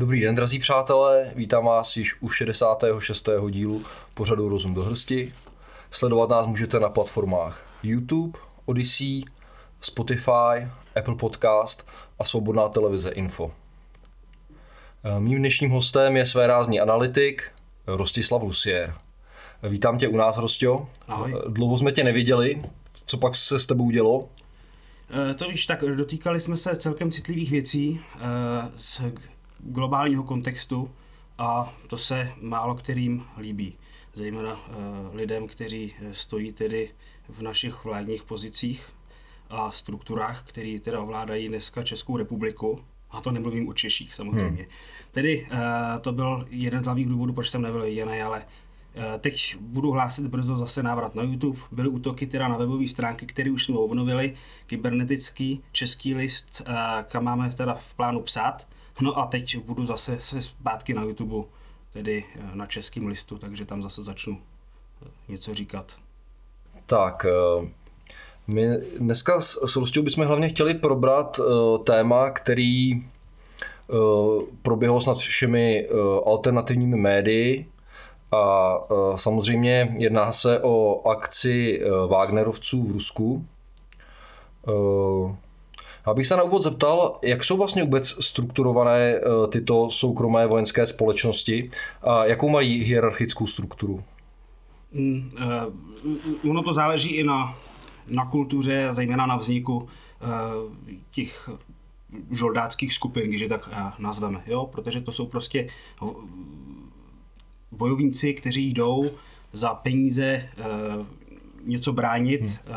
Dobrý den, drazí přátelé, vítám vás již u 66. dílu pořadu Rozum do hrsti. Sledovat nás můžete na platformách YouTube, Odyssey, Spotify, Apple Podcast a Svobodná televize Info. Eh, mým dnešním hostem je svérázný analytik Rostislav Lusier. Vítám tě u nás, Rostio. Ahoj. Eh, dlouho jsme tě neviděli. Co pak se s tebou dělo? Eh, to víš, tak dotýkali jsme se celkem citlivých věcí globálního kontextu a to se málo kterým líbí. Zejména lidem, kteří stojí tedy v našich vládních pozicích a strukturách, které teda ovládají dneska Českou republiku. A to nemluvím o Češích samozřejmě. Hmm. Tedy to byl jeden z hlavních důvodů, proč jsem nebyl jediný, ale Teď budu hlásit brzo zase návrat na YouTube. Byly útoky teda na webové stránky, které už jsme obnovili. Kybernetický český list, kam máme teda v plánu psát. No a teď budu zase se zpátky na YouTube, tedy na českém listu, takže tam zase začnu něco říkat. Tak, my dneska s Rustou bychom hlavně chtěli probrat téma, který proběhlo snad všemi alternativními médii, a e, samozřejmě jedná se o akci e, Wagnerovců v Rusku. E, abych se na úvod zeptal, jak jsou vlastně vůbec strukturované tyto soukromé vojenské společnosti a jakou mají hierarchickou strukturu? Mm, ono to záleží i na, na kultuře, zejména na vzniku těch žoldáckých skupin, když je tak nazveme, jo? protože to jsou prostě bojovníci, kteří jdou za peníze eh, něco bránit, hmm. Eh,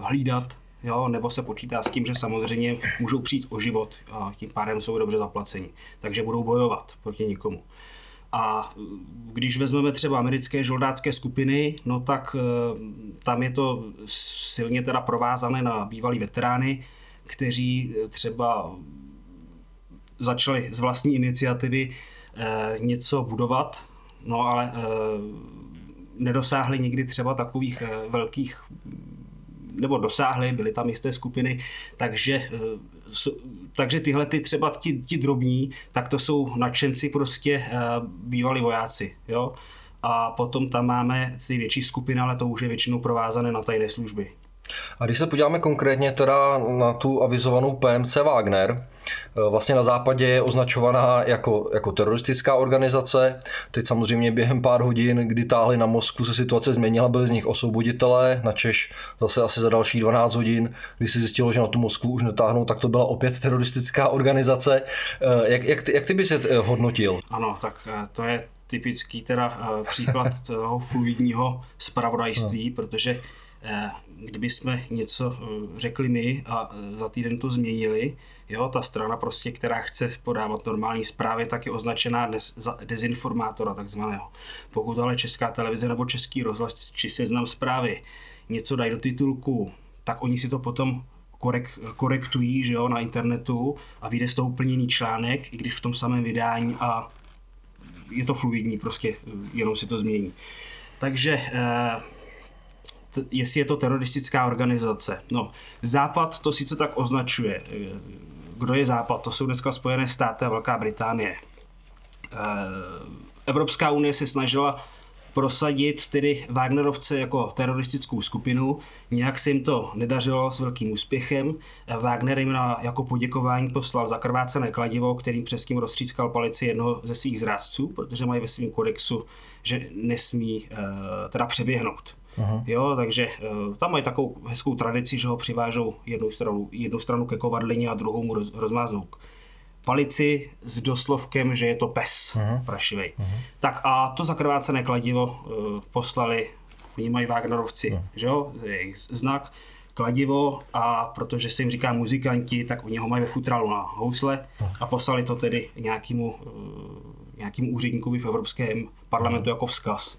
hlídat, jo, nebo se počítá s tím, že samozřejmě můžou přijít o život a tím pádem jsou dobře zaplaceni. Takže budou bojovat proti nikomu. A když vezmeme třeba americké žoldácké skupiny, no tak eh, tam je to silně teda provázané na bývalý veterány, kteří třeba začali z vlastní iniciativy něco budovat no ale e, nedosáhli nikdy třeba takových e, velkých nebo dosáhli, byly tam jisté skupiny, takže, e, takže tyhle ty třeba ti, ti drobní, tak to jsou nadšenci prostě bývalí vojáci, jo. A potom tam máme ty větší skupiny, ale to už je většinou provázané na tajné služby. A když se podíváme konkrétně teda na tu avizovanou PMC Wagner, eh, vlastně na západě je označovaná jako, jako teroristická organizace. Teď samozřejmě během pár hodin, kdy táhli na Moskvu, se situace změnila, byli z nich osvoboditelé, na Češ zase asi za další 12 hodin, kdy se zjistilo, že na tu Moskvu už netáhnou, tak to byla opět teroristická organizace. Eh, jak, jak, jak ty by se eh, hodnotil? Ano, tak to je typický teda příklad toho fluidního spravodajství, no. protože kdyby jsme něco eh, řekli my a eh, za týden to změnili, jo, ta strana prostě, která chce podávat normální zprávy, tak je označená dnes za dezinformátora takzvaného. Pokud ale Česká televize nebo Český rozhlas či seznam zprávy něco dají do titulku, tak oni si to potom korek, korektují že jo, na internetu a vyjde z toho úplně jiný článek, i když v tom samém vydání a je to fluidní, prostě eh, jenom si to změní. Takže eh, jestli je to teroristická organizace. No, Západ to sice tak označuje. Kdo je Západ? To jsou dneska Spojené státy a Velká Británie. Eh, Evropská unie se snažila prosadit tedy Wagnerovce jako teroristickou skupinu. Nějak se jim to nedařilo s velkým úspěchem. Wagner jim na, jako poděkování poslal zakrvácené kladivo, kterým přes tím rozstřískal palici jednoho ze svých zrádců, protože mají ve svém kodexu, že nesmí uh, teda přeběhnout. Aha. Jo, takže uh, tam mají takovou hezkou tradici, že ho přivážou jednu stranu, jednu stranu ke kovadlině a druhou mu roz, rozmáznou palici s doslovkem, že je to pes uh-huh. prašivej. Uh-huh. Tak a to zakrvácené kladivo uh, poslali, oni mají Wagnerovci, uh-huh. že jo, jejich znak, kladivo a protože se jim říká muzikanti, tak oni ho mají ve futralu na housle a poslali to tedy nějakému, uh, nějakému úředníkovi v Evropském parlamentu jako vzkaz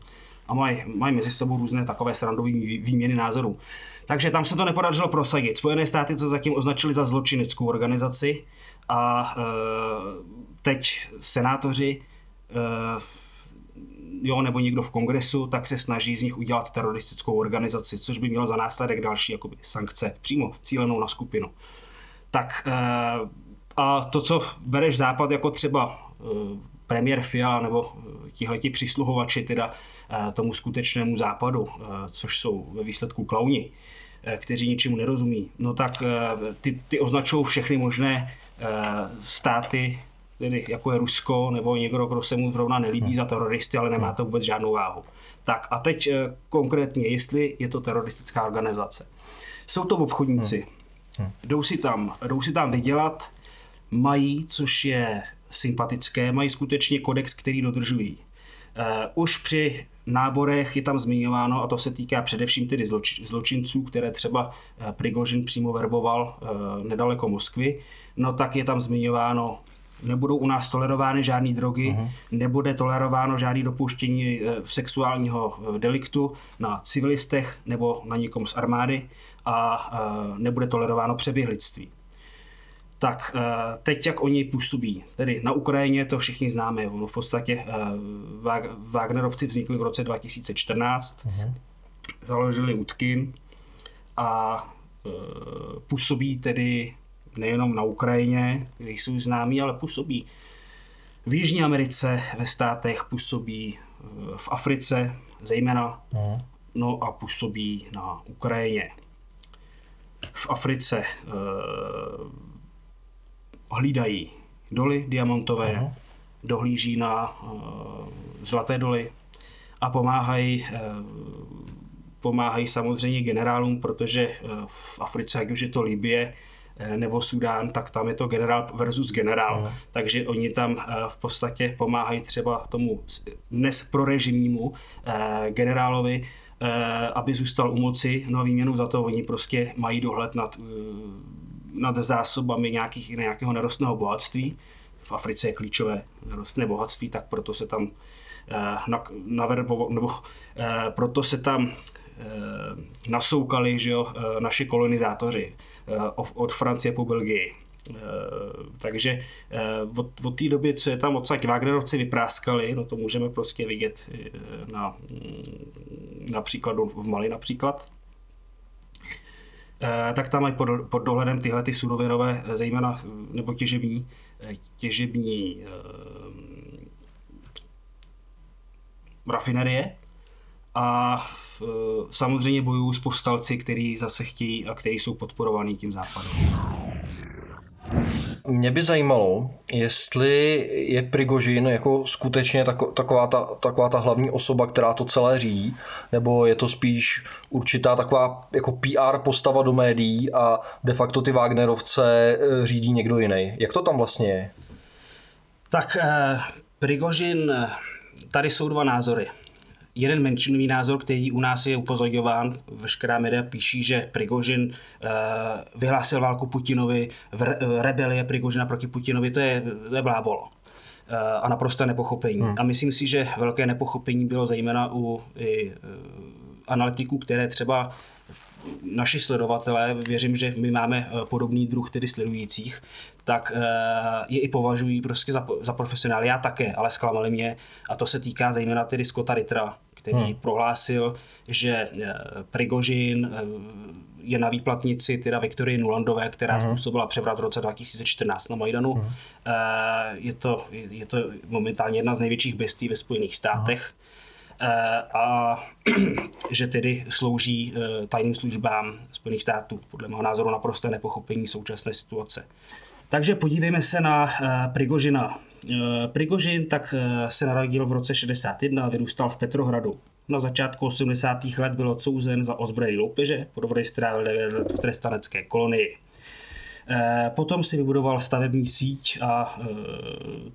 a mají, mají mezi sebou různé takové srandové výměny názorů. Takže tam se to nepodařilo prosadit. Spojené státy to zatím označili za zločineckou organizaci a e, teď senátoři e, jo, nebo někdo v kongresu, tak se snaží z nich udělat teroristickou organizaci, což by mělo za následek další jakoby, sankce, přímo cílenou na skupinu. Tak e, a to, co bereš Západ jako třeba premiér Fiala nebo tihleti přisluhovači teda tomu skutečnému západu, což jsou ve výsledku klauni, kteří ničemu nerozumí, no tak ty, ty označují všechny možné státy, tedy jako je Rusko nebo někdo, kdo se mu zrovna nelíbí za teroristy, ale nemá to vůbec žádnou váhu. Tak a teď konkrétně, jestli je to teroristická organizace. Jsou to obchodníci, jdou si tam, jdou si tam vydělat, mají, což je sympatické, mají skutečně kodex, který dodržují. Uh, už při náborech je tam zmiňováno, a to se týká především tedy zloč, zločinců, které třeba uh, Prigožin přímo verboval uh, nedaleko Moskvy, no tak je tam zmiňováno, nebudou u nás tolerovány žádné drogy, uh-huh. nebude tolerováno žádné dopuštění sexuálního deliktu na civilistech nebo na někom z armády a nebude tolerováno přeběhlictví tak eh, teď, jak oni působí, tedy na Ukrajině to všichni známe, v podstatě eh, Wagnerovci vznikli v roce 2014, uh-huh. založili útky a eh, působí tedy nejenom na Ukrajině, kde jsou známí, ale působí v Jižní Americe, ve státech, působí v Africe zejména, uh-huh. no a působí na Ukrajině. V Africe hlídají doly diamantové, uh-huh. dohlíží na uh, zlaté doly a pomáhají, uh, pomáhají samozřejmě generálům, protože uh, v Africe, ať už je to Libie nebo Sudán, tak tam je to generál versus generál. Uh-huh. Takže oni tam v podstatě pomáhají třeba tomu dnes prorežimnímu generálovi, aby zůstal u moci, no a výměnu za to oni prostě mají dohled nad nad zásobami nějakých, nějakého nerostného bohatství. V Africe je klíčové nerostné bohatství, tak proto se tam eh, na, naverbo, nebo eh, proto se tam eh, nasoukali že jo, naši kolonizátoři od Francie po Belgii. Takže od, od té doby, co je tam odsaď Wagnerovci vypráskali, no to můžeme prostě vidět na, mm, na příkladu v Mali například, tak tam mají pod, pod dohledem tyhle ty surovinové, eh, zejména nebo těžební, eh, těžební rafinerie a samozřejmě bojují s povstalci, který zase chtějí a kteří jsou podporovaní tím západem. Mě by zajímalo, jestli je Prigožin jako skutečně taková ta, taková ta hlavní osoba, která to celé řídí, nebo je to spíš určitá taková jako PR postava do médií a de facto ty Wagnerovce eh, řídí někdo jiný. Jak to tam vlastně je? Tak eh, Prigožin, eh, tady jsou dva názory jeden menšinový názor, který u nás je upozorňován, veškerá média píší, že Prigožin eh, vyhlásil válku Putinovi, v rebelie Prigožina proti Putinovi, to je, to je blábolo eh, a naprosto nepochopení. Hmm. A myslím si, že velké nepochopení bylo zejména u i, eh, analytiků, které třeba naši sledovatelé, věřím, že my máme podobný druh tedy sledujících, tak je i považují prostě za, za profesionály. Já také, ale zklamali mě a to se týká zejména tedy Scotta Rittera, který hmm. prohlásil, že eh, Prigožin eh, je na výplatnici teda Viktorie Nulandové, která hmm. způsobila převrat v roce 2014 na Majdanu. Hmm. Eh, je, to, je to momentálně jedna z největších bestí ve Spojených státech. Hmm a že tedy slouží tajným službám Spojených států. Podle mého názoru naprosté nepochopení současné situace. Takže podívejme se na Prigožina. Eh, Prigožin tak eh, se narodil v roce 61 a vyrůstal v Petrohradu. Na začátku 80. let byl odsouzen za ozbrojený loupeže, po dovodě strávil 9 let v trestanecké kolonii. Eh, potom si vybudoval stavební síť a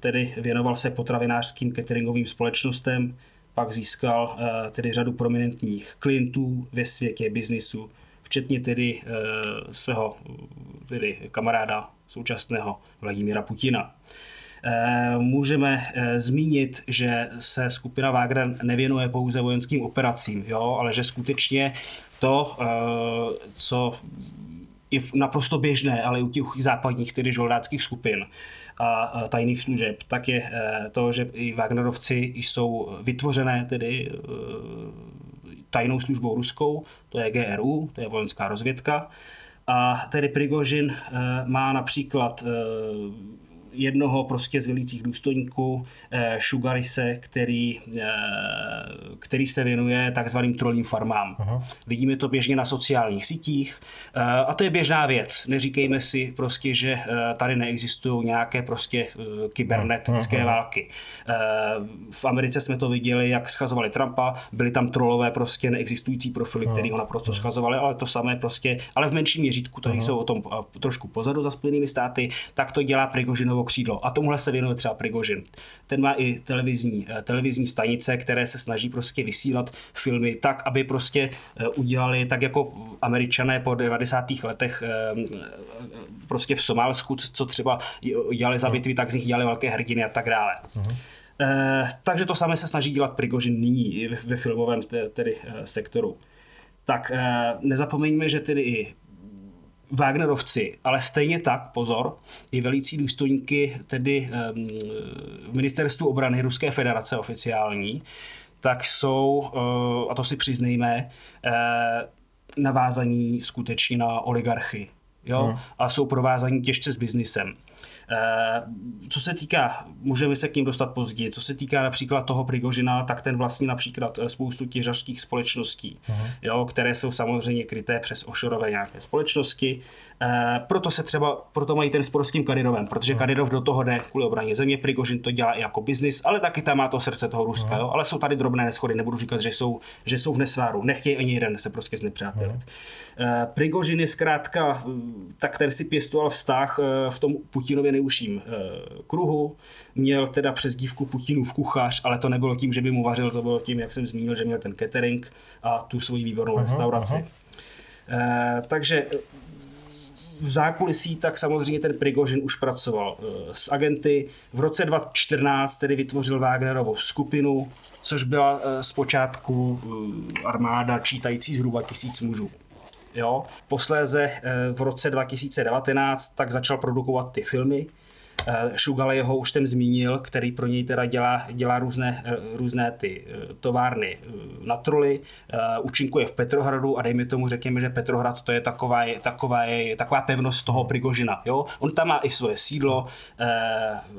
tedy věnoval se potravinářským cateringovým společnostem, pak získal tedy řadu prominentních klientů ve světě biznisu, včetně tedy svého tedy kamaráda současného Vladimíra Putina. Eh, můžeme eh, zmínit, že se skupina Wagner nevěnuje pouze vojenským operacím, jo, ale že skutečně to, eh, co je naprosto běžné, ale u těch západních, tedy žoldáckých skupin a tajných služeb, tak je to, že i Wagnerovci jsou vytvořené tedy tajnou službou ruskou, to je GRU, to je vojenská rozvědka. A tedy Prigožin má například jednoho prostě z velících důstojníků, Sugarise, který, který se věnuje takzvaným trolním farmám. Aha. Vidíme to běžně na sociálních sítích a to je běžná věc. Neříkejme si prostě, že tady neexistují nějaké prostě kybernetické aha. války. V Americe jsme to viděli, jak schazovali Trumpa, byly tam trolové prostě neexistující profily, který ho naprosto schazovali, ale to samé prostě, ale v menším měřítku, tady jsou o tom trošku pozadu za Spojenými státy, tak to dělá Prigožinovo křídlo. A tomuhle se věnuje třeba Prigožin. Ten má i televizní, eh, televizní stanice, které se snaží prostě vysílat filmy tak, aby prostě eh, udělali tak jako američané po 90. letech eh, prostě v Somálsku, co třeba dělali za bitvy, tak z nich dělali velké hrdiny a tak dále. Uh-huh. Takže to samé se snaží dělat Prigožin nyní ve, ve filmovém tedy sektoru. Tak nezapomeňme, že tedy i Wagnerovci, ale stejně tak, pozor, i velící důstojníky, tedy v ministerstvu obrany Ruské federace oficiální, tak jsou, a to si přiznejme, navázaní skutečně na oligarchy. Jo? Hmm. A jsou provázaní těžce s biznisem. Eh, co se týká, můžeme se k ním dostat později, co se týká například toho Prigožina, tak ten vlastní například eh, spoustu těžařských společností, uh-huh. jo, které jsou samozřejmě kryté přes ošorové nějaké společnosti. E, proto se třeba, proto mají ten spor s tím Kadirovem, protože uh-huh. Kadyrov do toho jde kvůli obraně země, Prigožin to dělá i jako biznis, ale taky tam má to srdce toho Ruska, uh-huh. jo, ale jsou tady drobné neschody, nebudu říkat, že jsou, že jsou v nesváru, nechtějí ani jeden se prostě znepřátelit. Uh-huh. Prigožin je zkrátka, tak ten si pěstoval vztah v tom Putinově nejužším eh, kruhu. Měl teda přes dívku Putinův kuchař, ale to nebylo tím, že by mu vařil, to bylo tím, jak jsem zmínil, že měl ten catering a tu svoji výbornou aha, restauraci. Aha. Eh, takže v zákulisí tak samozřejmě ten Prigožin už pracoval eh, s agenty. V roce 2014 tedy vytvořil Wagnerovou skupinu, což byla zpočátku armáda čítající zhruba tisíc mužů. Jo. Posléze eh, v roce 2019 tak začal produkovat ty filmy. Eh, jeho už jsem zmínil, který pro něj teda dělá, dělá různé, eh, různé ty továrny na troly, účinkuje v Petrohradu a dejme tomu řekněme, že Petrohrad to je taková, taková, taková pevnost toho Prigožina. Jo? On tam má i svoje sídlo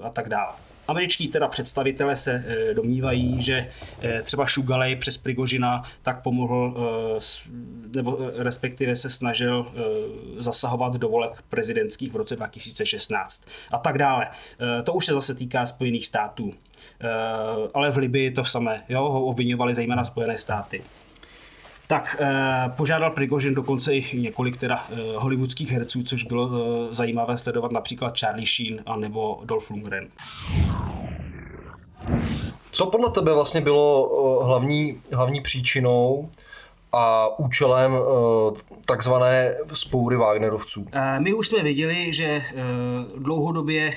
a tak dále. Američtí teda představitelé se eh, domnívají, že eh, třeba Šugalej přes Prigožina tak pomohl, eh, nebo respektive se snažil zasahovat do voleb prezidentských v roce 2016 a tak dále. To už se zase týká Spojených států. Ale v Libii to samé, jo, ho obvinovali zejména Spojené státy tak eh, požádal Prigožin dokonce i několik teda eh, hollywoodských herců, což bylo eh, zajímavé sledovat například Charlie Sheen a nebo Dolph Lundgren. Co podle tebe vlastně bylo hlavní, hlavní příčinou a účelem eh, takzvané spoury Wagnerovců? Eh, my už jsme viděli, že dlouhodobě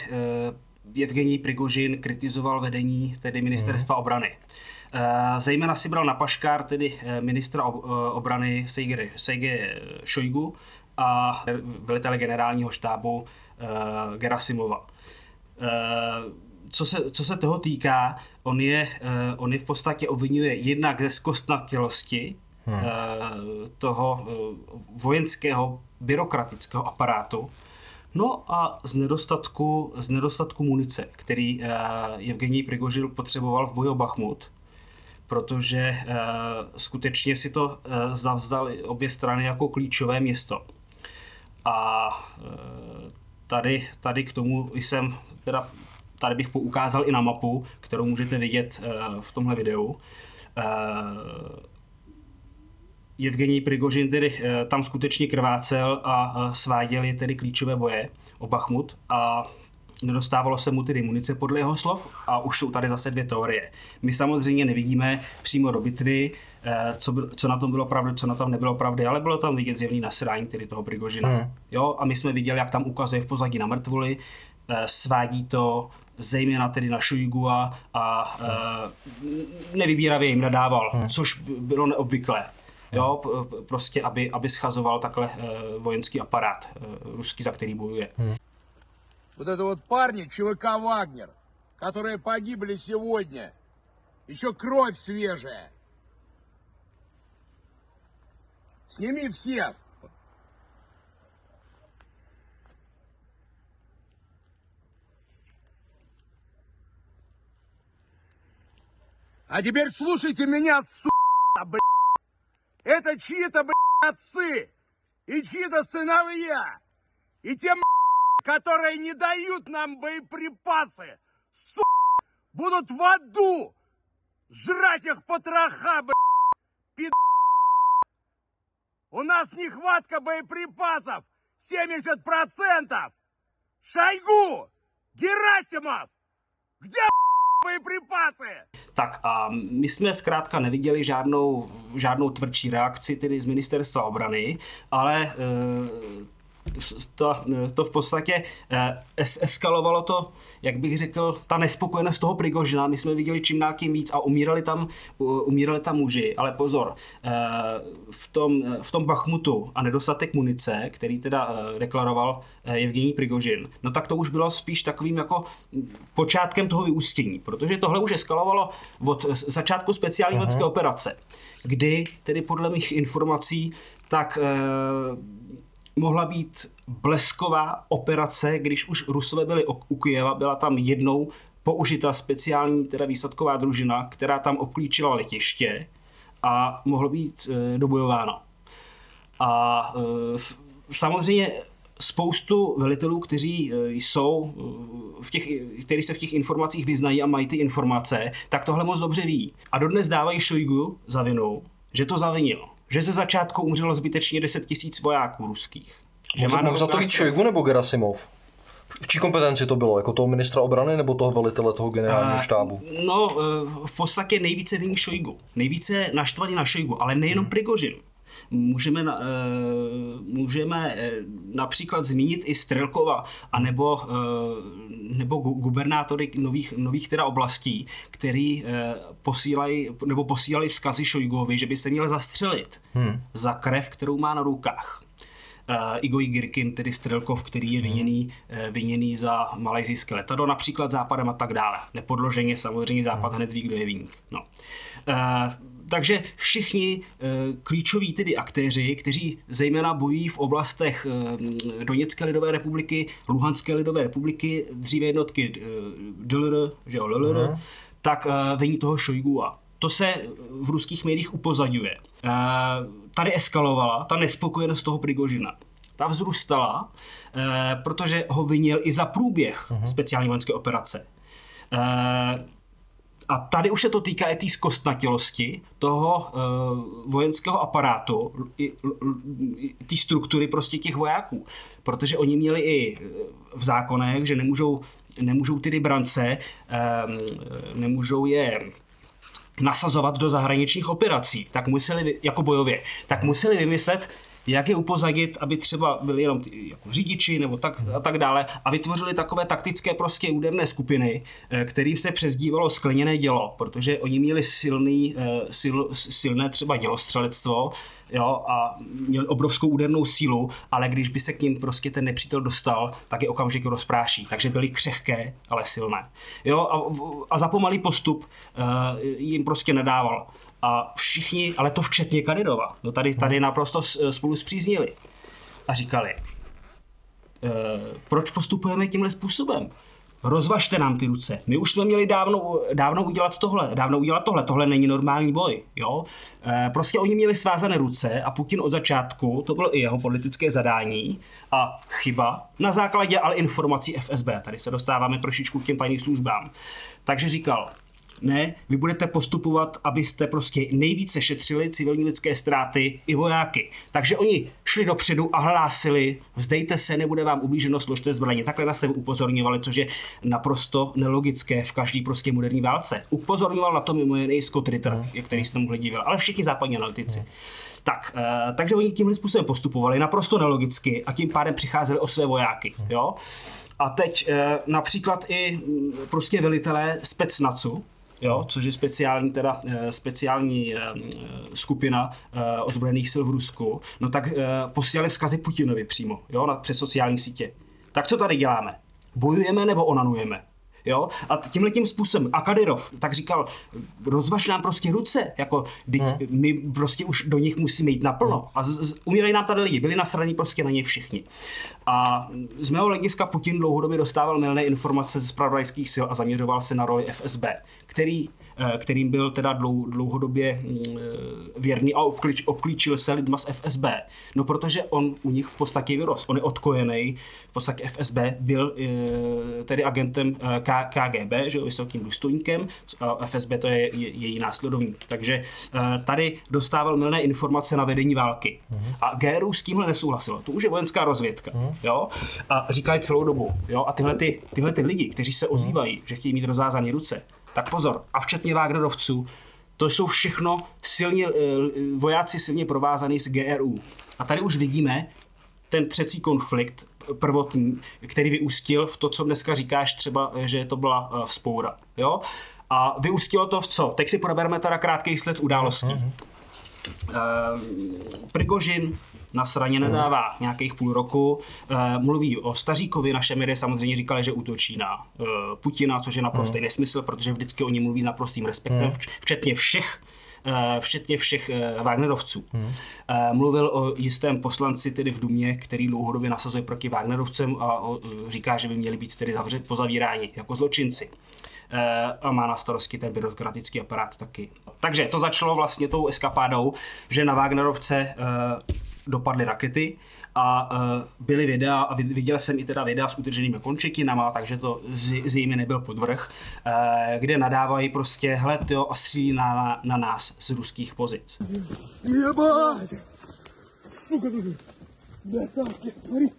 Evgenij Prigožin kritizoval vedení tedy ministerstva hmm. obrany. Eh, zejména si bral na paškár tedy eh, ministra eh, obrany Sergeje Šojgu a velitele generálního štábu Gerasimova. Co se, co se toho týká, on je, on je v podstatě obvinuje jednak ze zkostnatělosti hmm. toho vojenského byrokratického aparátu, No a z nedostatku, z nedostatku munice, který Evgenij Prigožil potřeboval v boji o Bachmut, protože uh, skutečně si to uh, zavzdali obě strany jako klíčové město. A uh, tady, tady k tomu jsem, teda tady bych poukázal i na mapu, kterou můžete vidět uh, v tomhle videu. Uh, Evgenij Prigožin tedy tam skutečně krvácel a sváděli tedy klíčové boje o Bachmut a nedostávalo se mu tedy munice podle jeho slov a už jsou tady zase dvě teorie. My samozřejmě nevidíme přímo do bitvy, eh, co, byl, co na tom bylo pravdy, co na tom nebylo pravdy, ale bylo tam vidět zjevný nasrání tedy toho Prigožina. Hmm. Jo, a my jsme viděli, jak tam ukazuje v pozadí na mrtvoli, eh, svádí to zejména tedy na Šujgua a hmm. nevybíravě jim nadával, hmm. což bylo neobvyklé. Jo, prostě, aby, aby schazoval takhle vojenský aparát ruský, za který bojuje. Hmm. вот это вот парни ЧВК «Вагнер», которые погибли сегодня. Еще кровь свежая. Сними всех. А теперь слушайте меня, сука, блядь. Это чьи-то, блядь, отцы. И чьи-то сыновья. И тем. блядь, которые не дают нам боеприпасы, сука, будут в аду жрать их потроха, блядь, пид... У нас нехватка боеприпасов 70%. Шойгу! Герасимов! Где боеприпасы? Tak a my jsme zkrátka neviděli žádnou, žádnou tvrdší reakci tedy z ministerstva obrany, ale e, to, to v podstatě eh, es, eskalovalo to, jak bych řekl, ta nespokojenost toho Prigožina. My jsme viděli čím dál tím víc a umírali tam, umírali tam muži. Ale pozor, eh, v tom, v tom Bachmutu a nedostatek munice, který teda eh, deklaroval Evgení Prigožin, no tak to už bylo spíš takovým jako počátkem toho vyústění, protože tohle už eskalovalo od začátku speciální vojenské operace, kdy tedy podle mých informací tak mohla být blesková operace, když už Rusové byli u Kyjeva, byla tam jednou použita speciální teda výsadková družina, která tam obklíčila letiště a mohlo být e, dobojováno. A e, samozřejmě spoustu velitelů, kteří e, jsou v těch, kteří se v těch informacích vyznají a mají ty informace, tak tohle moc dobře ví. A dodnes dávají Šojgu za vinu, že to zavinil že ze začátku umřelo zbytečně 10 tisíc vojáků ruských. Že má za to víc Šojgu nebo Gerasimov? V čí kompetenci to bylo? Jako toho ministra obrany nebo toho velitele toho generálního štábu? No, e, v podstatě nejvíce viní Šojgu. Nejvíce naštvaný na Šojgu, ale nejenom hmm. Prigožin. Můžeme, eh, můžeme eh, například zmínit i Strelkova, anebo, eh, nebo gubernátory nových, nových teda oblastí, který posílají, nebo posílali vzkazy Šojgovi, že by se měl zastřelit hmm. za krev, kterou má na rukách. Uh, Igor Girkin, tedy Strelkov, který je viněný, uh, viněný za malajzijské letadlo, například západem a tak dále. Nepodloženě samozřejmě západ hned ví, kdo je výnik. No. Uh, takže všichni eh, klíčoví tedy aktéři, kteří zejména bojují v oblastech eh, Doněcké lidové republiky, Luhanské lidové republiky, dříve jednotky eh, DLR, že jo, LLR, uh-huh. tak vení toho Šojgua. To se v ruských médiích upozadňuje. Tady eskalovala ta nespokojenost toho Prigožina. Ta vzrůstala, protože ho vinil i za průběh uh-huh. speciální vojenské operace. A tady už se to týká i té zkostnatělosti toho uh, vojenského aparátu, té struktury prostě těch vojáků. Protože oni měli i v zákonech, že nemůžou, nemůžou ty brance, um, nemůžou je nasazovat do zahraničních operací, tak museli, jako bojově, tak museli vymyslet jak je upozadit, aby třeba byli jenom ty, jako řidiči nebo tak a tak dále a vytvořili takové taktické prostě úderné skupiny, eh, kterým se přezdívalo skleněné dělo, protože oni měli silný, eh, sil, silné třeba dělostřelectvo, jo, a měli obrovskou údernou sílu, ale když by se k ním prostě ten nepřítel dostal, tak je okamžik rozpráší. Takže byli křehké, ale silné. Jo, a, a za pomalý postup uh, jim prostě nedával a všichni, ale to včetně Kadyrova, no tady, tady hmm. naprosto spolu zpříznili a říkali, e, proč postupujeme tímhle způsobem? Rozvažte nám ty ruce. My už jsme měli dávno, dávno udělat tohle, dávno udělat tohle, tohle není normální boj. Jo? E, prostě oni měli svázané ruce a Putin od začátku, to bylo i jeho politické zadání a chyba, na základě ale informací FSB, tady se dostáváme trošičku k těm paní službám. Takže říkal, ne, vy budete postupovat, abyste prostě nejvíce šetřili civilní lidské ztráty i vojáky. Takže oni šli dopředu a hlásili, vzdejte se, nebude vám ublíženo, složte zbraně. Takhle na sebe upozorňovali, což je naprosto nelogické v každý prostě moderní válce. Upozorňoval na to mimo jiný Scott Ritter, hmm. který jste mohli dívat, ale všichni západní analytici. Hmm. Tak, uh, takže oni tímhle způsobem postupovali naprosto nelogicky a tím pádem přicházeli o své vojáky. Hmm. Jo? A teď uh, například i mm, prostě velitelé specnacu, jo, což je speciální, teda, eh, speciální eh, skupina eh, ozbrojených sil v Rusku, no tak posílali vzkazy Putinovi přímo, jo, přes sociální sítě. Tak co tady děláme? Bojujeme nebo onanujeme? Jo? A tímhle tím způsobem. A Kadyrov tak říkal, rozvaž nám prostě ruce, jako hmm. my prostě už do nich musíme jít naplno. Hmm. A z, z, umírají nám tady lidi, byli nasraní prostě na ně všichni. A z mého hlediska Putin dlouhodobě dostával milné informace ze spravodajských sil a zaměřoval se na roli FSB, který kterým byl teda dlouhodobě mm, eh, věrný a obklíč, obklíčil se lidma z FSB. No protože on u nich v podstatě vyrost. On je odkojený, v podstatě FSB byl tedy agentem KGB, že vysokým důstojníkem, a FSB to je její následovník. Takže tady dostával milné informace na vedení války. Uh-huh. A GRU s tímhle nesouhlasilo. To už je vojenská rozvědka. Uh-huh. Jo? A říkají celou dobu. Jo? A tyhle, ty, tyhle ty lidi, kteří se ozývají, že chtějí mít rozvázané ruce, tak pozor, a včetně Wagnerovců, to jsou všechno silně, eh, vojáci silně provázaný s GRU. A tady už vidíme ten třecí konflikt prvotní, který vyústil v to, co dneska říkáš třeba, že to byla uh, vzpoura. Jo? A vyústilo to v co? Teď si probereme teda krátký sled událostí. Uh-huh. Uh, Prigožin na straně nedává nějakých půl roku. E, mluví o Staříkovi, naše média samozřejmě říkali, že útočí na e, Putina, což je naprostý mm. nesmysl, protože vždycky oni mluví s naprostým respektem, mm. včetně všech včetně všech Wagnerovců. Hmm. Mluvil o jistém poslanci tedy v Dumě, který dlouhodobě nasazuje proti Wagnerovcem a říká, že by měli být tedy zavřet, pozavíráni jako zločinci. A má na starosti ten byrokratický aparát taky. Takže to začalo vlastně tou eskapádou, že na Wagnerovce dopadly rakety a uh, byly videa, a viděl jsem i teda videa s utrženými končetinama, takže to z, z nebyl podvrh, uh, kde nadávají prostě, hle, jo, a střílí na, na nás z ruských pozic. Ебать! Сука, тут, бля, так, смотри,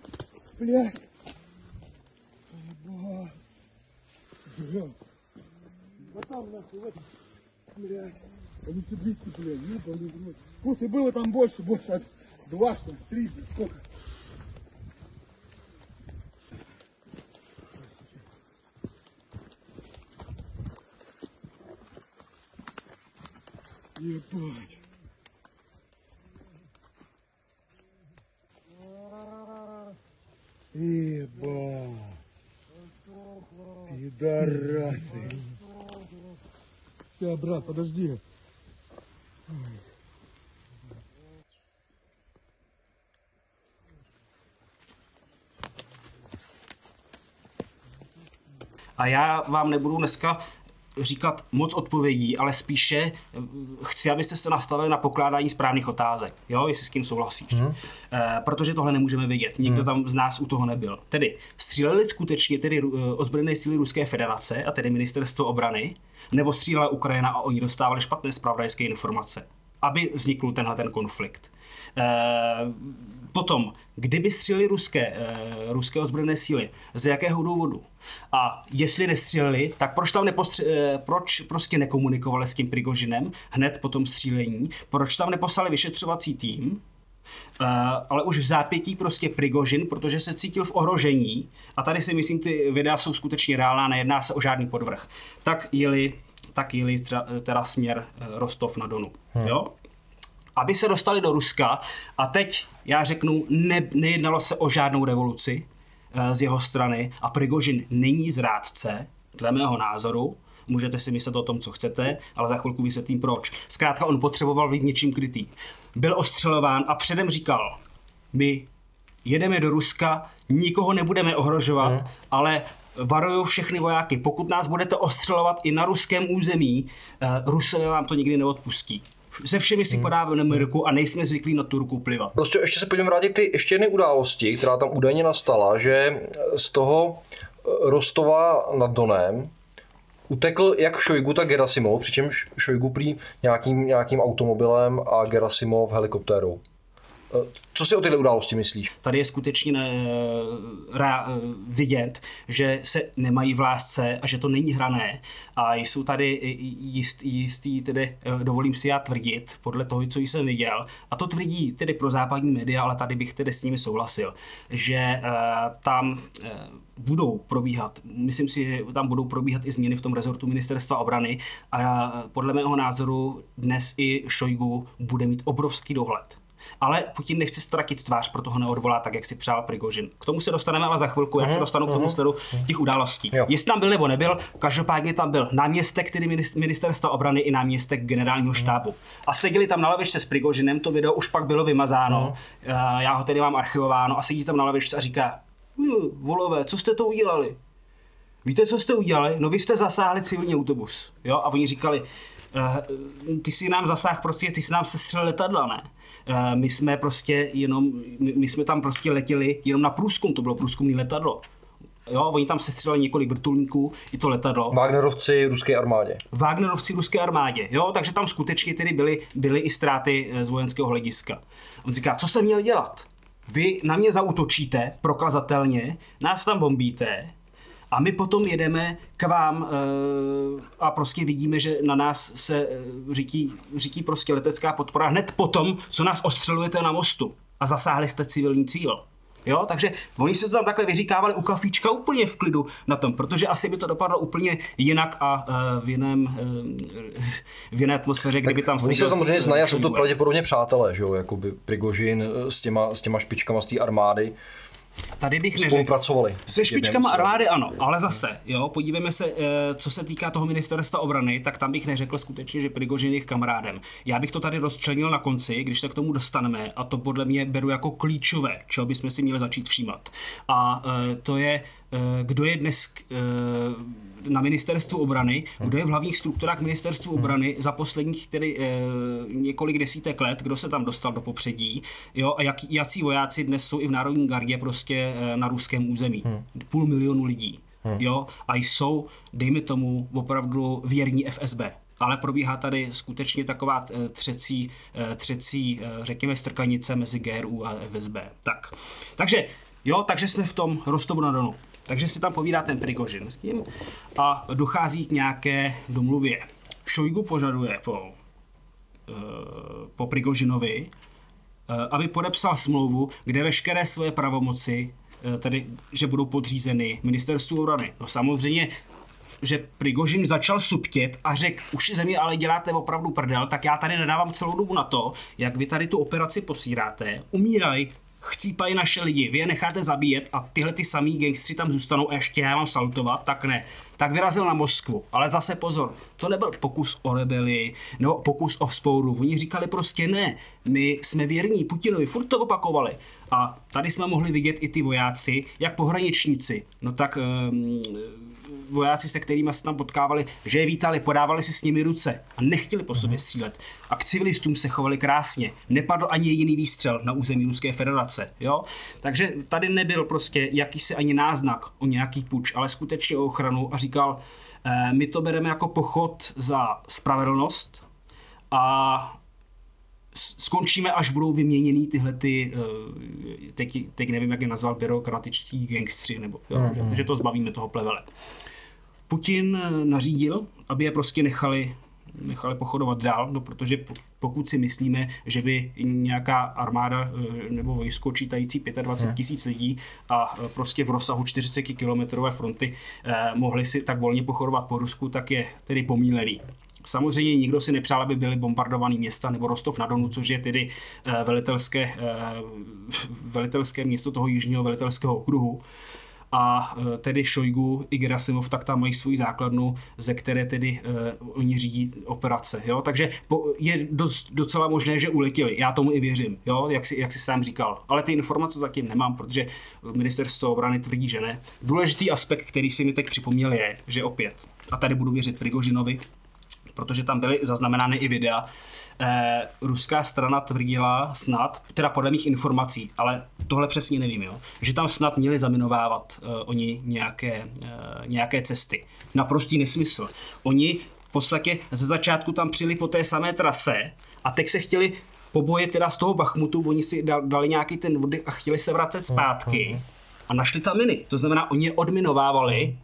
бля. Вот там, нахуй, вот, блядь. Они все 200, блядь, ебаный в рот. Слушай, было там больше, больше, Два, что ли? Три, сколько? Ебать. Ебать. Пидорасы. Я, брат, подожди. A já vám nebudu dneska říkat moc odpovědí, ale spíše eh, chci, abyste se nastavili na pokládání správných otázek, jo, jestli s tím souhlasíš. Hmm. E, protože tohle nemůžeme vědět, nikdo hmm. tam z nás u toho nebyl. Tedy stříleli skutečně tedy uh, ozbrojené síly Ruské federace a tedy ministerstvo obrany, nebo střílela Ukrajina a oni dostávali špatné zpravodajské informace, aby vznikl tenhle ten konflikt. E, Potom, kdyby stříleli ruské, uh, ruské ozbrojené síly, z jakého důvodu? A jestli nestříleli, tak proč tam nepostři- uh, proč prostě nekomunikovali s tím Prigožinem hned po tom střílení? Proč tam neposlali vyšetřovací tým? Uh, ale už v zápětí prostě Prigožin, protože se cítil v ohrožení, a tady si myslím, ty videa jsou skutečně reálná, nejedná se o žádný podvrh, tak jeli, tak jeli teda směr Rostov na Donu. Hmm. Jo? Aby se dostali do Ruska. A teď já řeknu, ne, nejednalo se o žádnou revoluci e, z jeho strany a Prigožin není zrádce, dle mého názoru. Můžete si myslet o tom, co chcete, ale za chvilku vysvětlím proč. Zkrátka on potřeboval být něčím krytý. Byl ostřelován a předem říkal, my jedeme do Ruska, nikoho nebudeme ohrožovat, hmm. ale varuju všechny vojáky, pokud nás budete ostřelovat i na ruském území, uh, Rusové vám to nikdy neodpustí se všemi si hmm. podáváme ruku a nejsme zvyklí na tu ruku plivat. Prostě ještě se pojďme vrátit ty ještě jedny události, která tam údajně nastala, že z toho eh, Rostova nad Donem utekl jak Šojgu, tak Gerasimov, přičemž Šojgu prý nějakým, nějakým automobilem a Gerasimov helikoptérou. Co si o tyhle události myslíš? Tady je skutečně ne, ra, vidět, že se nemají v lásce a že to není hrané. A jsou tady jist, jistý, tedy dovolím si já tvrdit, podle toho, co jsem viděl, a to tvrdí tedy pro západní média, ale tady bych tedy s nimi souhlasil, že tam budou probíhat, myslím si, že tam budou probíhat i změny v tom rezortu ministerstva obrany a podle mého názoru dnes i Šojgu bude mít obrovský dohled ale Putin nechce ztratit tvář, proto ho neodvolá tak, jak si přál Prigožin. K tomu se dostaneme ale za chvilku, já se mhm, dostanu k tomu mhm. sledu těch událostí. Jo. Jestli tam byl nebo nebyl, každopádně tam byl náměstek tedy ministerstva obrany i náměstek generálního mhm. štábu. A seděli tam na lavičce s Prigožinem, to video už pak bylo vymazáno, uh, já ho tedy mám archivováno a sedí tam na lavičce a říká, volové, co jste to udělali? víte, co jste udělali? No vy jste zasáhli civilní autobus. Jo? A oni říkali, uh, ty si nám zasáh prostě, ty si nám sestřel letadla, ne? Uh, my jsme prostě jenom, my, jsme tam prostě letěli jenom na průzkum, to bylo průzkumné letadlo. Jo, oni tam sestřelili několik vrtulníků, i to letadlo. Wagnerovci ruské armádě. Wagnerovci ruské armádě, jo, takže tam skutečně tedy byly, byly i ztráty eh, z vojenského hlediska. On říká, co se měl dělat? Vy na mě zautočíte prokazatelně, nás tam bombíte, a my potom jedeme k vám e, a prostě vidíme, že na nás se řítí, řítí prostě letecká podpora hned potom, co nás ostřelujete na mostu a zasáhli jste civilní cíl. Jo, takže oni se to tam takhle vyříkávali u kafíčka úplně v klidu na tom, protože asi by to dopadlo úplně jinak a uh, v, jiném, uh, v jiné atmosféře, kdyby tam Oni se samozřejmě znají jsou to pravděpodobně přátelé, že jo, jakoby Prigožin s těma, s těma špičkama z té armády. Tady bych neřekl. Spolupracovali. Se špičkama armády ano, ale zase, jo, podívejme se, eh, co se týká toho ministerstva obrany, tak tam bych neřekl skutečně, že Prigožin je kamarádem. Já bych to tady rozčlenil na konci, když se k tomu dostaneme, a to podle mě beru jako klíčové, čeho bychom si měli začít všímat. A eh, to je, kdo je dnes na ministerstvu obrany, kdo je v hlavních strukturách ministerstvu obrany za posledních tedy e, několik desítek let, kdo se tam dostal do popředí, jo, a jak, jací vojáci dnes jsou i v Národní gardě prostě na ruském území. Hmm. Půl milionu lidí. Hmm. Jo, a jsou, dejme tomu, opravdu věrní FSB ale probíhá tady skutečně taková eh, třecí, třecí řekněme, strkanice mezi GRU a FSB. Tak. Takže, jo, takže jsme v tom Rostovu na Donu. Takže si tam povídá ten Prigožin s tím a dochází k nějaké domluvě. Šojgu požaduje po, uh, po Prigožinovi, uh, aby podepsal smlouvu, kde veškeré svoje pravomoci, uh, tedy že budou podřízeny ministerstvu obrany. No samozřejmě že Prigožin začal subtět a řekl, už země ale děláte opravdu prdel, tak já tady nedávám celou dobu na to, jak vy tady tu operaci posíráte, umírají chcípají naše lidi, vy je necháte zabíjet a tyhle ty samý gangstři tam zůstanou a ještě já vám salutovat, tak ne. Tak vyrazil na Moskvu. Ale zase pozor, to nebyl pokus o rebeli nebo pokus o vzpouru. Oni říkali prostě ne, my jsme věrní Putinovi, furt to opakovali. A tady jsme mohli vidět i ty vojáci, jak pohraničníci, no tak um, vojáci, se kterými se tam potkávali, že je vítali, podávali si s nimi ruce a nechtěli po sobě mhm. střílet. A k civilistům se chovali krásně. Nepadl ani jediný výstřel na území Ruské federace. Jo? Takže tady nebyl prostě jakýsi ani náznak o nějaký puč, ale skutečně o ochranu a říkal, eh, my to bereme jako pochod za spravedlnost a skončíme, až budou vyměněný tyhle ty, eh, teď, teď nevím, jak je nazval, byrokratičtí gangstři, nebo jo, mm-hmm. že, že to zbavíme toho plevele. Putin eh, nařídil, aby je prostě nechali nechali pochodovat dál, no protože pokud si myslíme, že by nějaká armáda eh, nebo vojsko čítající 25 hmm. tisíc lidí a eh, prostě v rozsahu 40 kilometrové fronty mohli si tak volně pochodovat po Rusku, tak je tedy pomílený. Samozřejmě nikdo si nepřál, aby byly bombardované města nebo Rostov na Donu, což je tedy velitelské, velitelské město toho jižního velitelského okruhu a e, tedy Šojgu i Gerasimov tak tam mají svůj základnu, ze které tedy uh, oni řídí operace. Jo? Takže po, je dost, docela možné, že uletěli. Já tomu i věřím, jo? Jak, si, jak si sám říkal. Ale ty informace zatím nemám, protože ministerstvo obrany tvrdí, že ne. Důležitý aspekt, který si mi teď připomněl, je, že opět, a tady budu věřit Prigožinovi, protože tam byly zaznamenány i videa, eh, ruská strana tvrdila snad, teda podle mých informací, ale tohle přesně nevím, jo, že tam snad měli zaminovávat eh, oni nějaké, eh, nějaké cesty. Naprostý nesmysl. Oni v podstatě ze začátku tam přijeli po té samé trase a teď se chtěli po boji teda z toho Bachmutu, oni si dali nějaký ten vody a chtěli se vracet zpátky a našli tam miny. To znamená, oni je odminovávali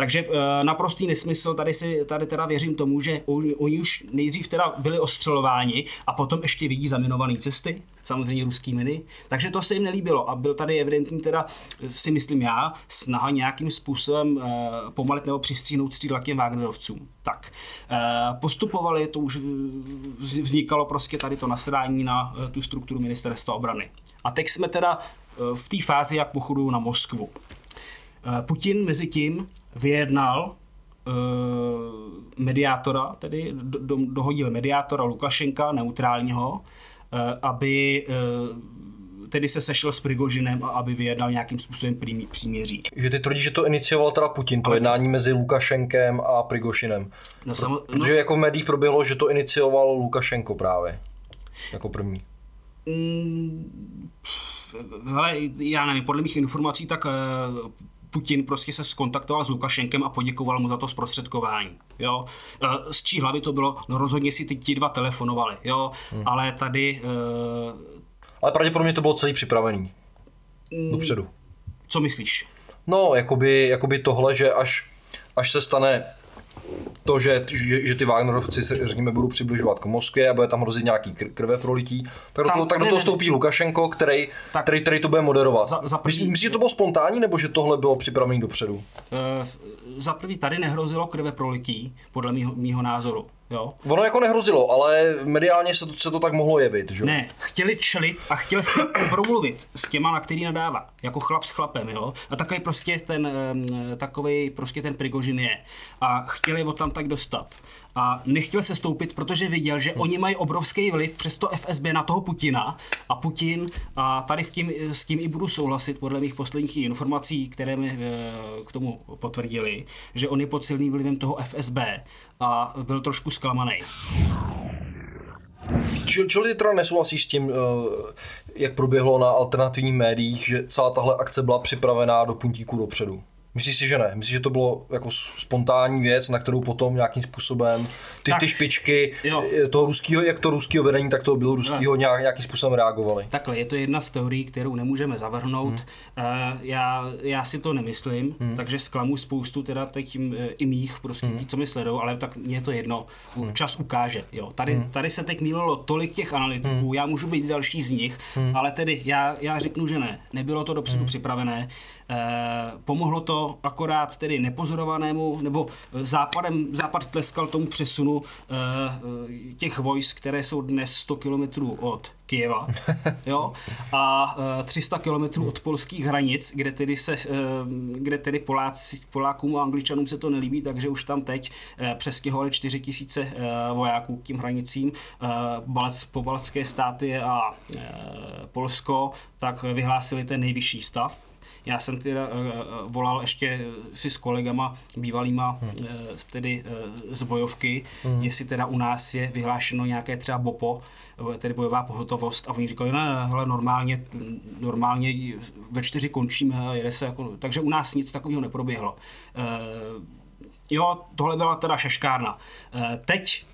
takže uh, naprostý nesmysl, tady, si, tady teda věřím tomu, že oni, už nejdřív teda byli ostřelováni a potom ještě vidí zaminované cesty, samozřejmě ruský miny, takže to se jim nelíbilo a byl tady evidentní teda, si myslím já, snaha nějakým způsobem uh, pomalit nebo přistříhnout střídla těm Wagnerovcům. Tak, postupovali, to už vznikalo prostě tady to nasedání na tu strukturu ministerstva obrany. A teď jsme teda v té fázi, jak pochodu na Moskvu. Putin mezi tím vyjednal uh, mediátora, tedy do, do, dohodil mediátora Lukašenka, neutrálního, uh, aby uh, tedy se sešel s Prigožinem a aby vyjednal nějakým způsobem přímí- příměří. Že ty tvrdí, že to inicioval teda Putin, to Ale co- jednání mezi Lukašenkem a Prigošinem. No, samo, no, Protože jako v médiích proběhlo, že to inicioval Lukašenko právě. Jako první. Mm, hele, já nevím, podle mých informací, tak eh, Putin prostě se skontaktoval s Lukašenkem a poděkoval mu za to zprostředkování. Jo? Eh, Z čí hlavy to bylo? No rozhodně si ty ti dva telefonovali, jo? Hmm. ale tady, eh, Ale pravděpodobně to bylo celý připravený. Mm. Dopředu. co myslíš? No, jakoby, jakoby tohle, že až, až se stane to, že, že, že ty Wagnerovci se, řekněme, budou přibližovat k Moskvě a bude tam hrozit nějaký kr- krve prolití, tak do toho, tak do toho ne, stoupí Lukašenko, který, Tak. který, který to bude moderovat. Za- za první- Myslíš, že to bylo spontánní, nebo že tohle bylo připravené dopředu? Eh, Za prvý tady nehrozilo krve prolití, podle mýho, mýho názoru. Jo? Ono jako nehrozilo, ale mediálně se to, se to tak mohlo jevit, že? jo? Ne, chtěli čelit a chtěli si promluvit s těma, na který nadává. Jako chlap s chlapem, jo. A takový prostě ten, em, takovej prostě ten Prigožin je. A chtěli ho tam tak dostat. A nechtěl se stoupit, protože viděl, že oni mají obrovský vliv přes to FSB na toho Putina. A Putin, a tady v tím, s tím i budu souhlasit, podle mých posledních informací, které mi eh, k tomu potvrdili, že on je pod silným vlivem toho FSB a byl trošku zklamaný. Čili, čili ty teda nesouhlasíš s tím, eh, jak proběhlo na alternativních médiích, že celá tahle akce byla připravená do puntíku dopředu? Myslíš si, že ne? Myslíš, že to bylo jako spontánní věc, na kterou potom nějakým způsobem ty, Tak, ty špičky jo. eh, toho ruského, jak to ruského vedení, tak toho bylo ruského nějak, nějakým způsobem reagovali? Takhle, je to jedna z teorií, kterou nemůžeme zavrhnout. Hmm. Já, já si to nemyslím, hmm. takže zklamu spoustu teda teď e, i mých, prostě hmm. co mi sledují, ale tak mně je to jedno. Hmm. Čas ukáže. Jo. Tady, hmm. tady se teď mýlilo tolik těch analytiků, hmm. já můžu být další z nich, hmm. ale tedy já, já řeknu, že ne. Nebylo to dopředu hmm. připravené. Eh, pomohlo to akorát tedy nepozorovanému, nebo západem, západ tleskal tomu přesunu eh, těch vojsk, které jsou dnes 100 kilometrů od Kijeva, jo, a eh, 300 kilometrů od polských hranic, kde tedy se, eh, kde tedy Poláci, Polákům a Angličanům se to nelíbí, takže už tam teď eh, přestěhovali 4 tisíce eh, vojáků k tím hranicím, eh, Balc, pobaltské státy a eh, Polsko, tak vyhlásili ten nejvyšší stav, já jsem teda uh, volal ještě si s kolegama bývalýma, hmm. tedy z bojovky, hmm. jestli teda u nás je vyhlášeno nějaké třeba BOPO, eh, tedy bojová pohotovost a oni říkali, ne, ne, hele, normálně, normálně ve čtyři končíme a jede se jako, takže u nás nic takového neproběhlo. Jo, tohle byla teda šeškárna. Teď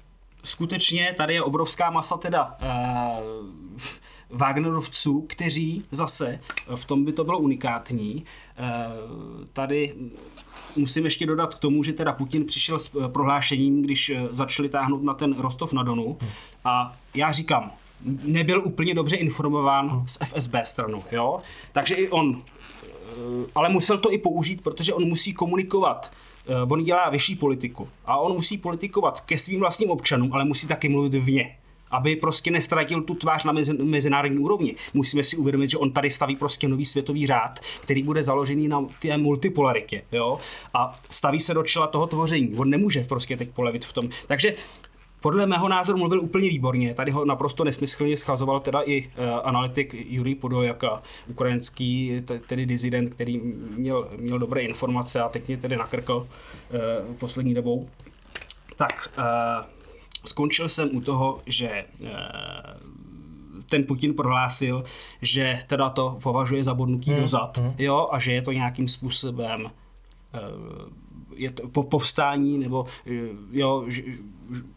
skutečně tady je obrovská masa teda Wagnerovců, kteří zase, v tom by to bylo unikátní, eh, tady musím ještě dodat k tomu, že teda Putin přišel s eh, prohlášením, když eh, začali táhnout na ten Rostov na Donu. A já říkám, nebyl úplně dobře informován z FSB stranu, jo? Takže i on, ale musel to i použít, protože on musí komunikovat on dělá vyšší politiku. A on musí politikovat ke svým vlastním občanům, ale musí taky mluvit vně aby prostě nestratil tu tvář na mezi, mezinárodní úrovni. Musíme si uvědomit, že on tady staví prostě nový světový řád, který bude založený na té multipolaritě. Jo? A staví se do čela toho tvoření. On nemůže prostě teď polevit v tom. Takže podle mého názoru mluvil úplně výborně. Tady ho naprosto nesmyslně schazoval teda i uh, analytik Jurij Podoljaka, ukrajinský t- tedy dizident, který měl, měl dobré informace a teď mě tedy nakrkal uh, poslední dobou. Tak, uh, skončil jsem u toho, že uh, ten Putin prohlásil, že teda to považuje za bodnutí hmm. dozad, hmm. jo, a že je to nějakým způsobem uh, je to po povstání, nebo jo,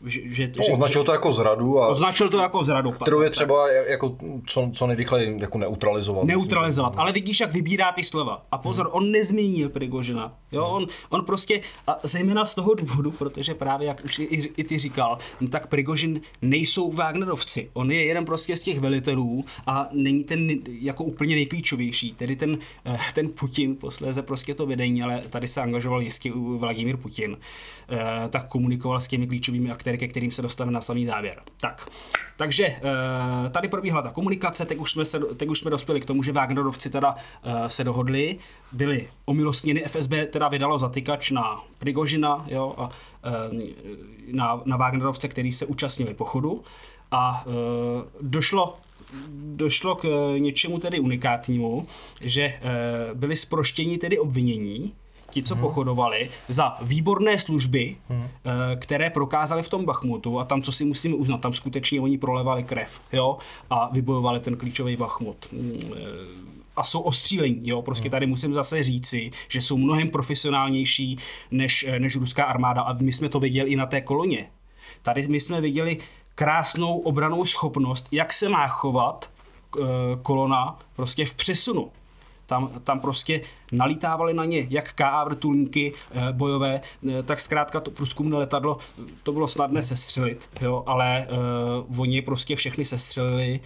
že, že, že, no, označil to jako zradu. A označil to jako zradu. Kterou je třeba jako co, co nejrychleji jako neutralizovat. Neutralizovat, ale vidíš, jak vybírá ty slova. A pozor, hmm. on nezmínil Prigožina. Jo, on, on prostě, a zejména z toho důvodu, protože právě, jak už i, i ty říkal, tak Prigožin nejsou Wagnerovci. On je jeden prostě z těch velitelů a není ten jako úplně nejklíčovější. Tedy ten, ten Putin, posléze prostě to vedení, ale tady se angažoval jistě Vladimír Putin, tak komunikoval s těmi klíčovými aktéry, ke kterým se dostaneme na samý závěr. Tak, takže tady probíhala ta komunikace, teď už jsme, se, teď už jsme dospěli k tomu, že Wagnerovci teda se dohodli, byli omilostněni, FSB teda vydalo zatykač na Prigožina jo, a na, na Wagnerovce, který se účastnili pochodu. A došlo došlo k eh, něčemu tedy unikátnímu, že eh, byli sproštěni tedy obvinění, ti, co hmm. pochodovali, za výborné služby, hmm. které prokázali v tom Bachmutu a tam, co si musíme uznat, tam skutečně oni prolevali krev, jo, a vybojovali ten klíčový Bachmut. Mm, a jsou ostřílení, jo, prostě hmm. tady musím zase říci, že jsou mnohem profesionálnější než, než ruská armáda a my jsme to viděli i na té koloně. Tady my jsme viděli krásnou obranou schopnost, jak se má chovat eh, kolona prostě v přesunu. Tam, tam prostě nalítávali na ně jak KA vrtulníky e, bojové, e, tak zkrátka to průzkumné letadlo, to bylo snadné sestřelit, jo, ale e, oni prostě všechny sestřelili e,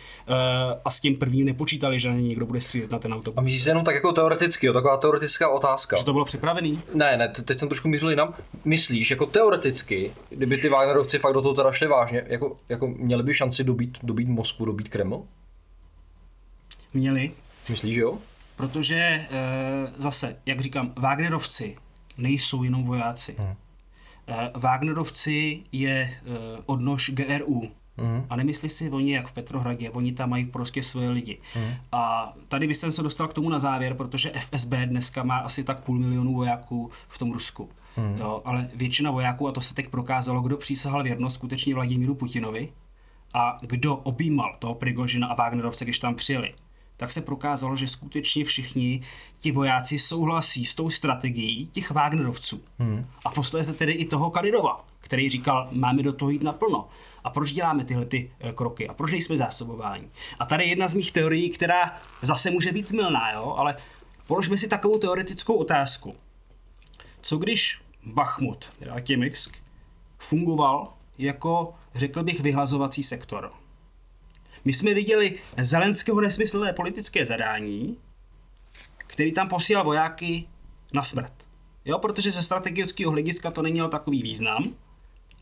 a s tím prvním nepočítali, že na ně někdo bude střílet na ten autobus. A myslíš jenom tak jako teoreticky, jo, taková teoretická otázka. Že to bylo připravený? Ne, ne, teď jsem trošku mířil jinam. Myslíš, jako teoreticky, kdyby ty Wagnerovci fakt do toho teda šli vážně, jako, jako měli by šanci dobít, dobít Moskvu, dobít Kreml? Měli. Myslíš, že jo? Protože e, zase, jak říkám, Wagnerovci nejsou jenom vojáci. Hmm. E, Wagnerovci je e, odnož GRU. Hmm. A nemyslí si oni jak v Petrohradě, oni tam mají prostě svoje lidi. Hmm. A tady bych se dostal k tomu na závěr, protože FSB dneska má asi tak půl milionu vojáků v tom Rusku. Hmm. Jo, ale většina vojáků, a to se teď prokázalo, kdo přísahal věrnost skutečně Vladimíru Putinovi a kdo objímal toho Prigožina a Wagnerovce, když tam přijeli tak se prokázalo, že skutečně všichni ti vojáci souhlasí s tou strategií těch Wagnerovců. Hmm. A posléze tedy i toho Kadyrova, který říkal, máme do toho jít naplno. A proč děláme tyhle ty eh, kroky? A proč nejsme zásobováni? A tady jedna z mých teorií, která zase může být milná, jo? ale položme si takovou teoretickou otázku. Co když Bachmut, teda Těmivsk, fungoval jako, řekl bych, vyhlazovací sektor? My jsme viděli Zelenského nesmyslné politické zadání, který tam posílal vojáky na smrt. Jo, protože ze strategického hlediska to nemělo takový význam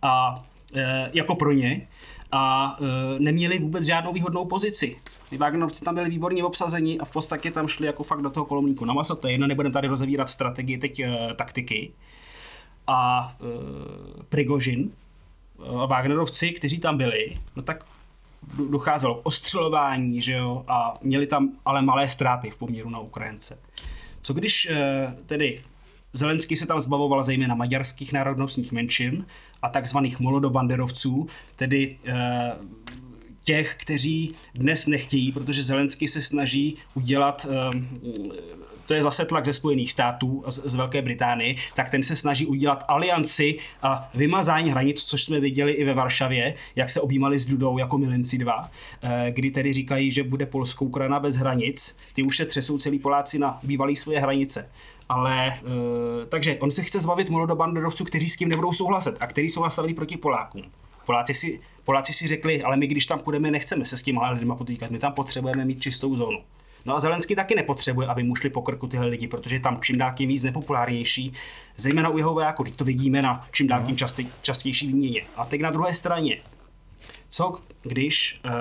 a e, jako pro ně a e, neměli vůbec žádnou výhodnou pozici. Ty Wagnerovci tam byli výborně obsazeni a v podstatě tam šli jako fakt do toho kolomníku na maso, to je jedno, nebudeme tady rozevírat strategii, teď e, taktiky. A e, Prigožin, e, Wagnerovci, kteří tam byli, no tak docházelo k ostřelování, že jo, a měli tam ale malé ztráty v poměru na Ukrajince. Co když eh, tedy Zelenský se tam zbavoval zejména maďarských národnostních menšin a takzvaných molodobanderovců, tedy eh, těch, kteří dnes nechtějí, protože Zelenský se snaží udělat eh, to je zase tlak ze Spojených států z, z Velké Británie, tak ten se snaží udělat alianci a vymazání hranic, což jsme viděli i ve Varšavě, jak se objímali s Dudou jako milenci dva, eh, kdy tedy říkají, že bude polskou Ukrajina bez hranic. Ty už se třesou celý Poláci na bývalé své hranice. Ale, e, takže on se chce zbavit molodobanderovců, kteří s tím nebudou souhlasit a kteří jsou nastavili proti Polákům. Poláci si, Poláci si řekli, ale my když tam půjdeme, nechceme se s těma lidmi potýkat, my tam potřebujeme mít čistou zónu. No a Zelenský taky nepotřebuje, aby mu šli po krku tyhle lidi, protože tam čím dál tím víc nepopulárnější, zejména u jeho vojáků, teď to vidíme na čím dál tím častý, častější výměně. A teď na druhé straně, co když uh,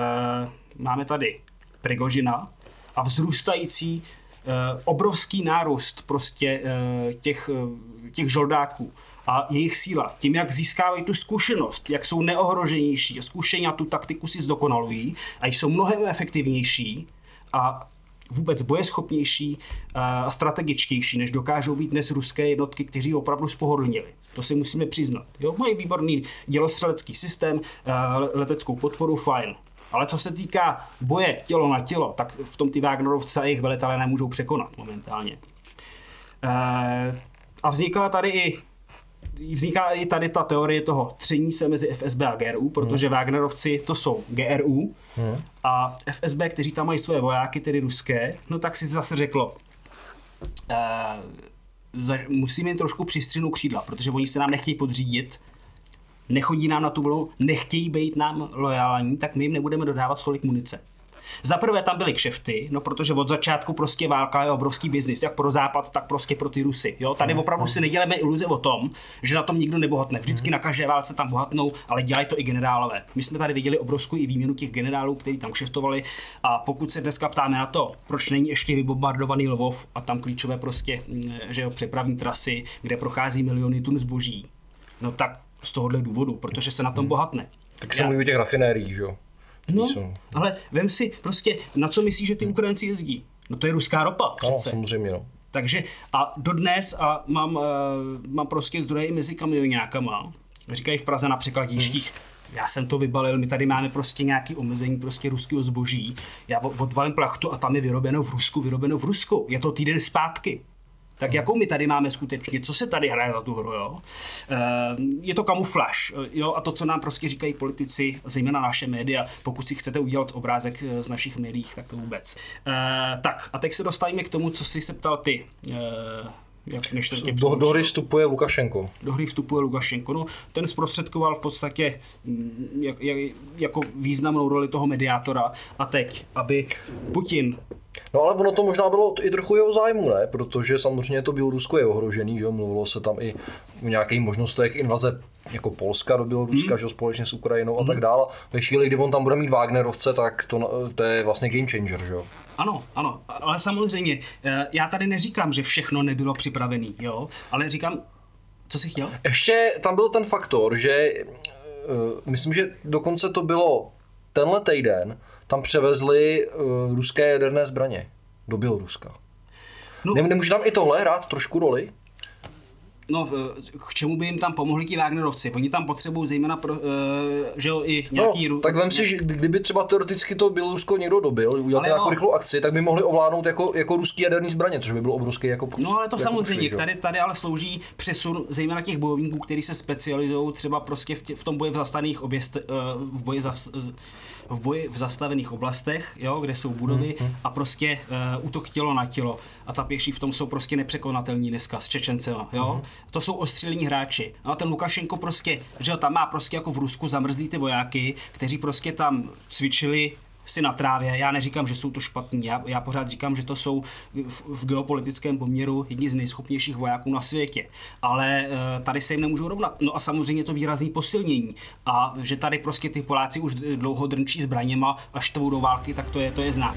máme tady Prigožina a vzrůstající uh, obrovský nárůst prostě uh, těch, uh, těch žoldáků a jejich síla, tím, jak získávají tu zkušenost, jak jsou neohroženější, zkušení a tu taktiku si zdokonalují a jsou mnohem efektivnější a vůbec bojeschopnější a strategičtější, než dokážou být dnes ruské jednotky, kteří opravdu spohodlnili. To si musíme přiznat. Jo, mají výborný dělostřelecký systém, leteckou podporu, fajn. Ale co se týká boje tělo na tělo, tak v tom ty Wagnerovce a jejich velitelé nemůžou překonat momentálně. A vznikala tady i vzniká i tady ta teorie toho tření se mezi FSB a GRU, protože hmm. Wagnerovci to jsou GRU hmm. a FSB, kteří tam mají své vojáky, tedy ruské, no tak si zase řeklo, uh, musíme jim trošku přistřihnout křídla, protože oni se nám nechtějí podřídit, nechodí nám na tu vlnu, nechtějí být nám lojální, tak my jim nebudeme dodávat tolik munice. Za prvé tam byly kšefty, no protože od začátku prostě válka je obrovský biznis, jak pro západ, tak prostě pro ty Rusy. Jo? Tady opravdu si neděláme iluze o tom, že na tom nikdo nebohatne. Vždycky na každé válce tam bohatnou, ale dělají to i generálové. My jsme tady viděli obrovskou i výměnu těch generálů, kteří tam kšeftovali. A pokud se dneska ptáme na to, proč není ještě vybombardovaný Lvov a tam klíčové prostě mm, že jo, přepravní trasy, kde prochází miliony tun zboží, no tak z tohohle důvodu, protože se na tom bohatne. Tak se mluví o těch rafinériích, že jo? No, jsou- ale vem si prostě, na co myslíš, že ty Ukrajinci jezdí? No to je ruská ropa Ano, přece. samozřejmě, no. Takže a dodnes, a mám, uh, mám prostě zdroje i mezi kamionákama, říkají v Praze na překladištích, já jsem to vybalil, my tady máme prostě nějaký omezení prostě ruského zboží, já odvalím plachtu a tam je vyrobeno v Rusku, vyrobeno v Rusku, je to týden zpátky. Tak jakou my tady máme skutečně, co se tady hraje za tu hru, jo? Eh, Je to kamufláž, eh, jo, a to, co nám prostě říkají politici, zejména naše média, pokud si chcete udělat obrázek eh, z našich médií, tak to vůbec. Tak, a teď se dostaneme k tomu, co jsi se ptal ty. Jak, než Do, do hry vstupuje Lukašenko. do hry vstupuje Lukašenko. No, ten zprostředkoval v podstatě mm, jak, jak, jako významnou roli toho mediátora. A teď, aby Putin No ale ono to možná bylo i trochu jeho zájmu, ne? Protože samozřejmě to Bělorusko je ohrožený, že jo? Mluvilo se tam i o nějakých možnostech invaze jako Polska do Běloruska, že jo, společně s Ukrajinou a tak dále. Ve chvíli, kdy on tam bude mít Wagnerovce, tak to, to je vlastně game changer, že jo? Ano, ano, ale samozřejmě, eh, já tady neříkám, že všechno nebylo připravené, jo, ale říkám, co jsi chtěl? Ještě tam byl ten faktor, že uh, myslím, že dokonce to bylo tenhle týden, tam převezli uh, ruské jaderné zbraně do Běloruska. No, Nem, nemůže tam i tohle hrát trošku roli? no, eh, k čemu by jim tam pomohli ti Wagnerovci? Oni tam potřebují zejména, pro, eh, že jo, i nějaký... no, tak vem si, že kdyby třeba teoreticky to Bělorusko někdo dobil, udělal nějakou jo. rychlou akci, tak by mohli ovládnout jako, jako ruský jaderný zbraně, což by bylo obrovský jako No ale to jako samozřejmě, jo. tady, tady ale slouží přesun zejména těch bojovníků, kteří se specializují třeba prostě v, tě, v tom boji v zastavených objest, eh, v boji za, v boji v zastavených oblastech, jo, kde jsou budovy Mhm. a prostě uh, útok tělo na tělo. A ta pěší v tom jsou prostě nepřekonatelní dneska s Čečencema, jo. Mhm. To jsou ostřelní hráči. No a ten Lukašenko prostě, že jo, tam má prostě jako v Rusku zamrzlý ty vojáky, kteří prostě tam cvičili si na trávě. Já neříkám, že jsou to špatní. Já, já pořád říkám, že to jsou v, v geopolitickém poměru jedni z nejschopnějších vojáků na světě. Ale eh, tady se jim nemůžou rovnat. No a samozřejmě to výrazný posilnění. A že tady prostě ty Poláci už dlouho drnčí zbraněma a štvou do války, tak to je, to je znak.